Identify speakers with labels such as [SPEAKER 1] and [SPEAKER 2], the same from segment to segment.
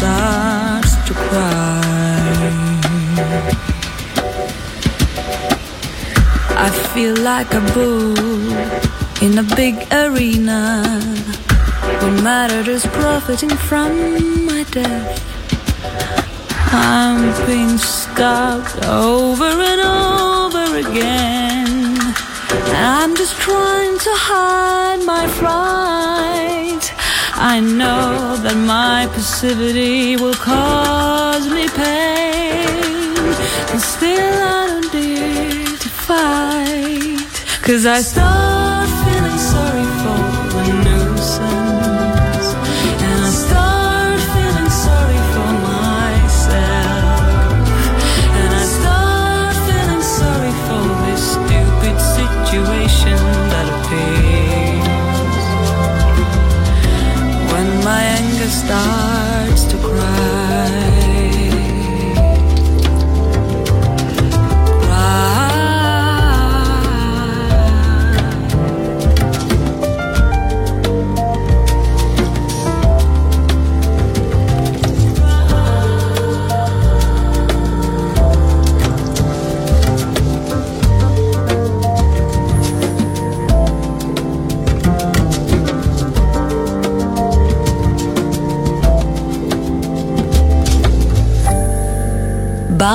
[SPEAKER 1] starts to cry. I feel like a bull in a big arena. No murderer's is profiting from my death. I'm being scarred over and over again. I'm just trying to hide my fright. I know that my passivity will cause me pain, and still I don't dare to fight. Cause I start feeling sorry star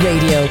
[SPEAKER 2] Radio,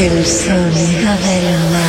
[SPEAKER 3] El sonido del mar.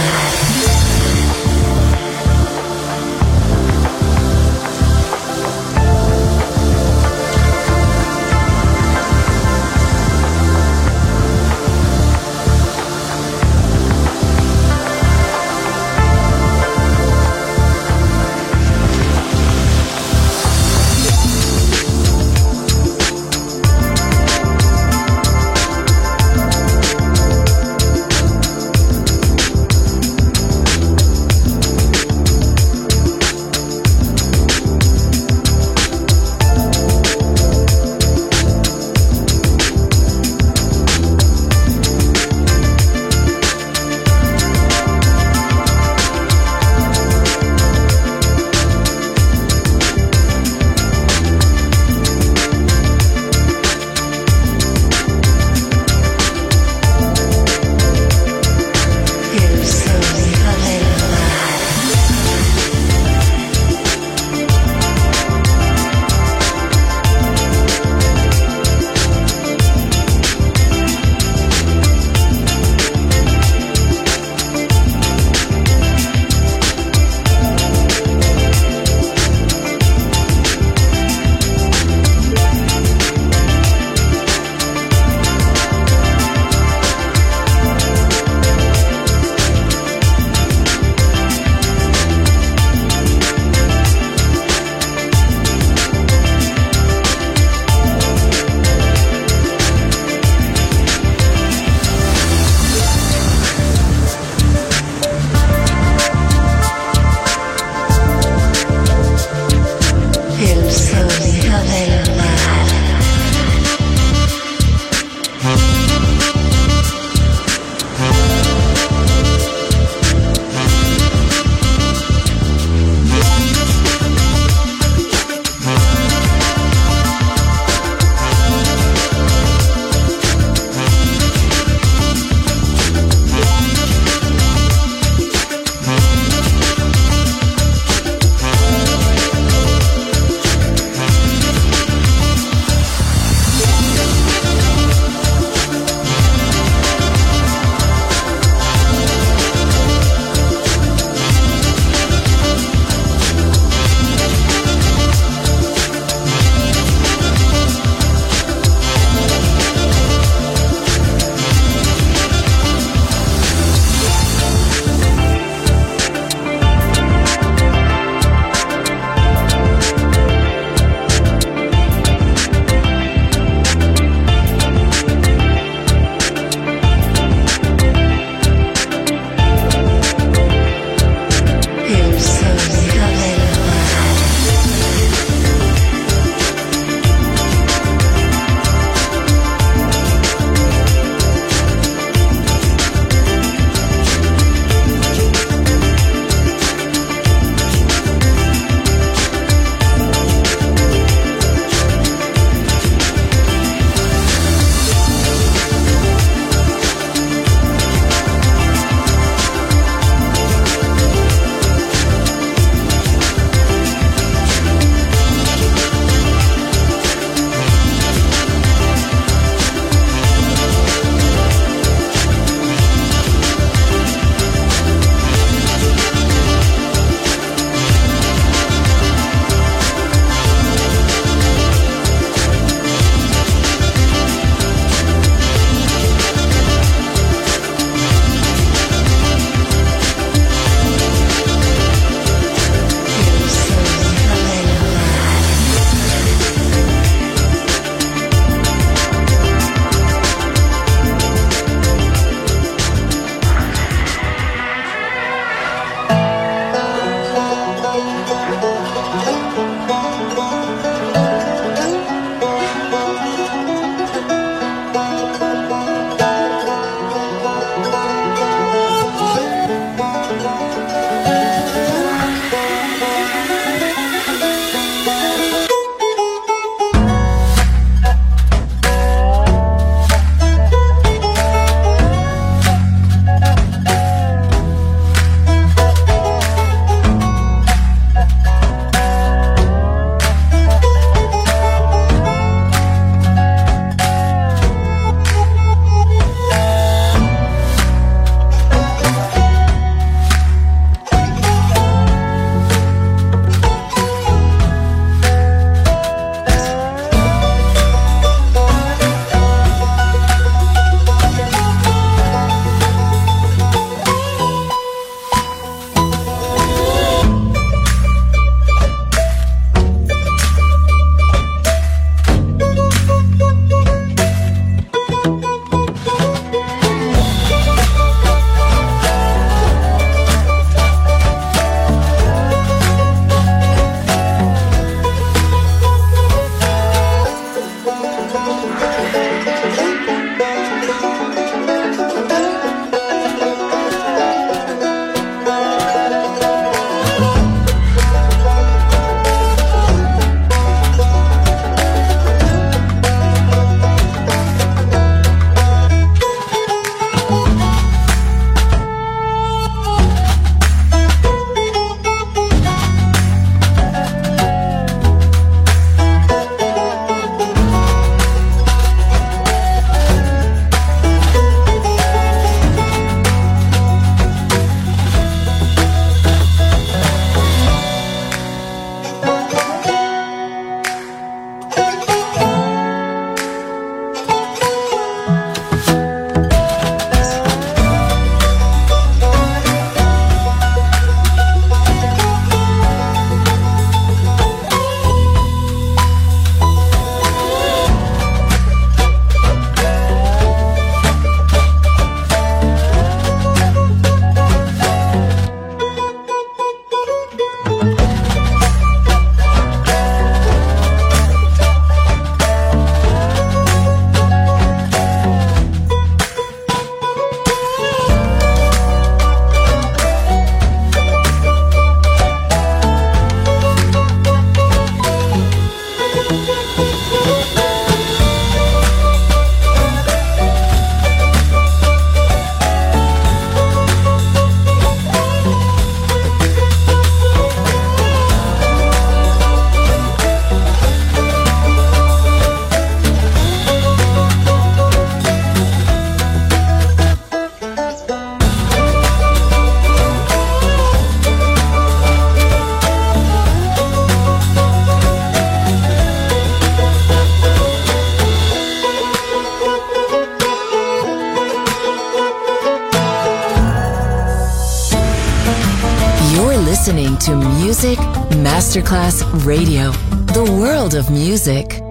[SPEAKER 2] Radio, the world of music.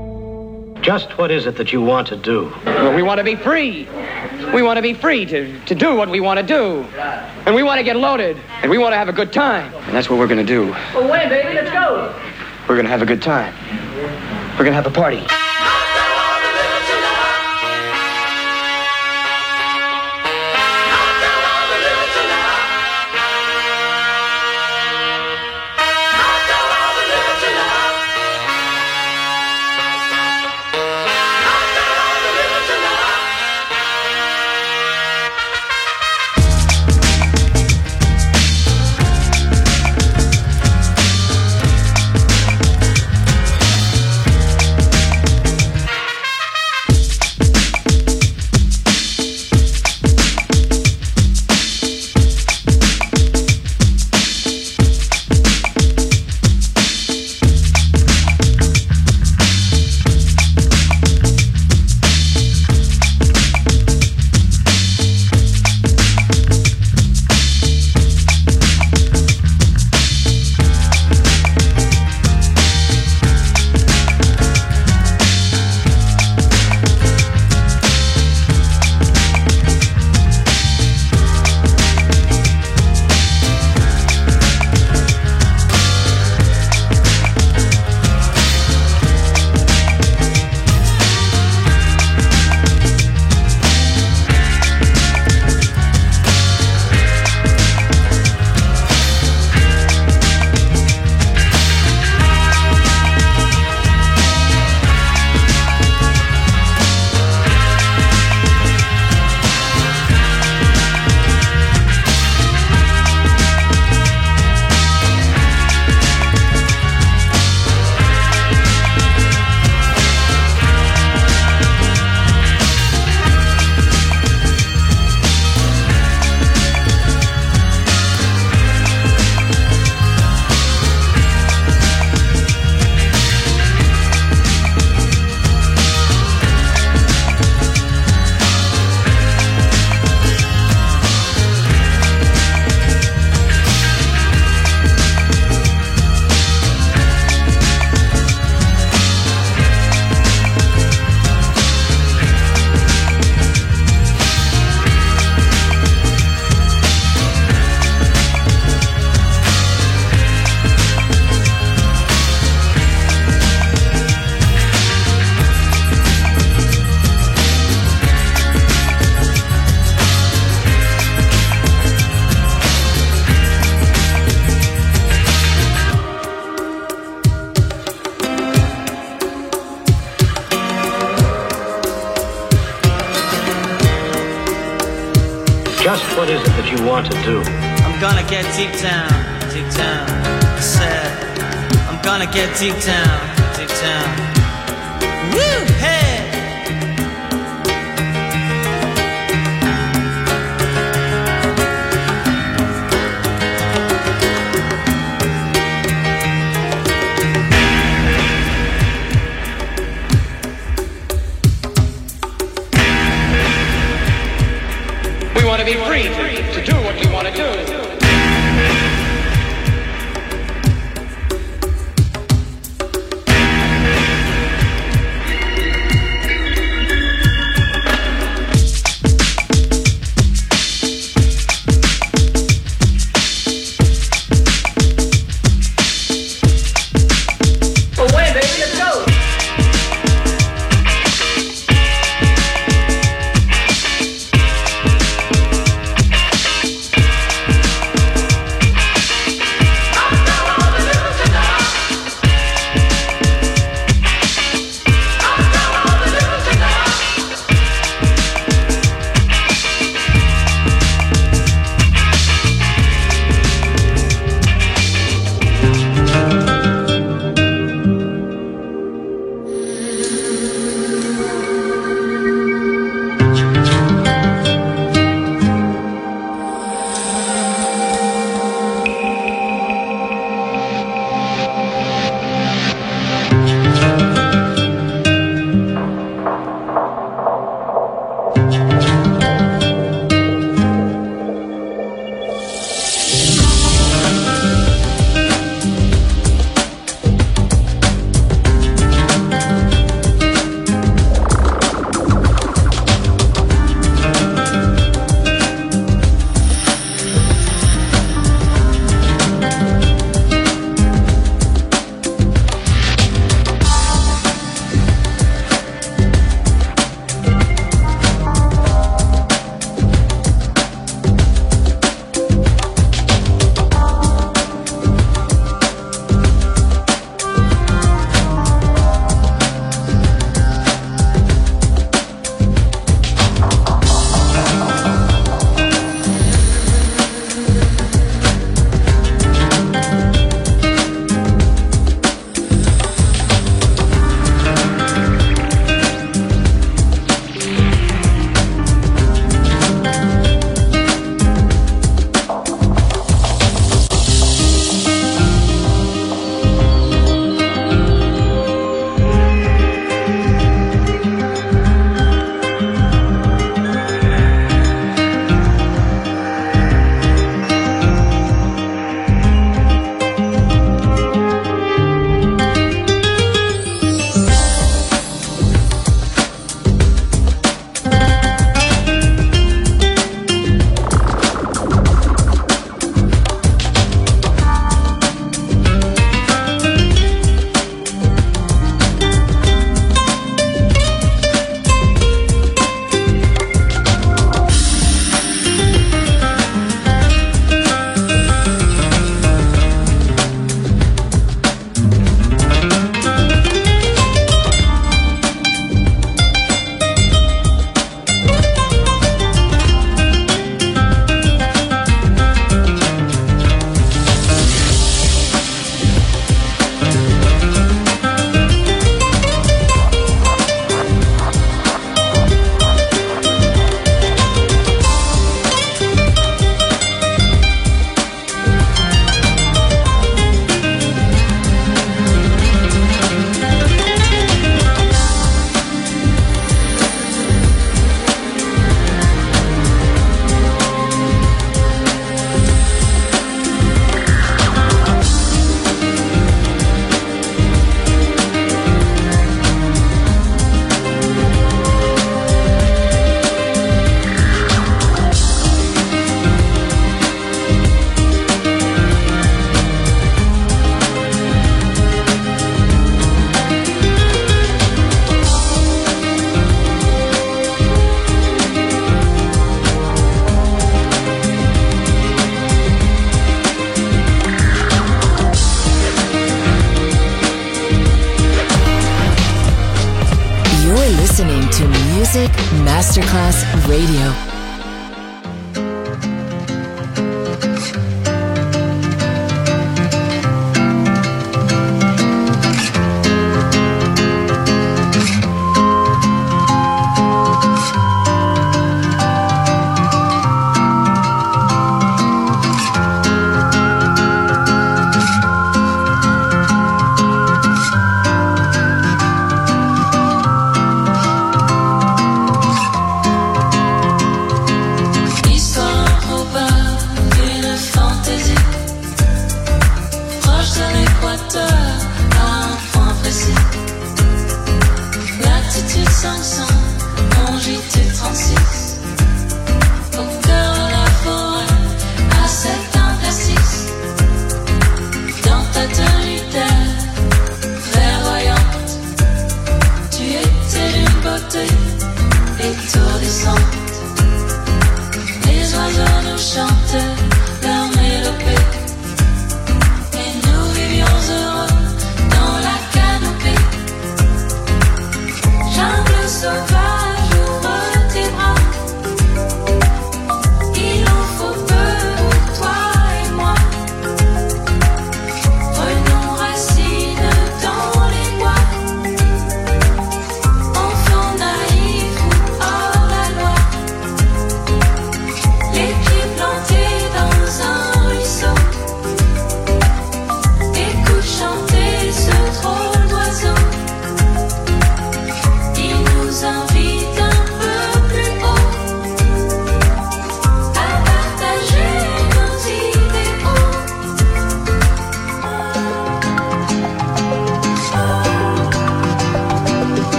[SPEAKER 4] Just what is it that you want to do?
[SPEAKER 5] Well, we want to be free. We want to be free to, to do what we want to do. And we want to get loaded. And we want to have a good time. And that's what we're going to do.
[SPEAKER 6] Well, wait, baby, let's go.
[SPEAKER 5] We're going to have a good time. We're going to have a party.
[SPEAKER 4] Just what is it that you want to do?
[SPEAKER 7] I'm gonna get deep down, deep down. I said, I'm gonna get deep down, deep down. Woo! Hey!
[SPEAKER 5] Be free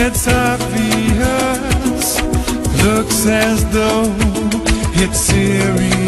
[SPEAKER 8] It's obvious, looks as though it's serious.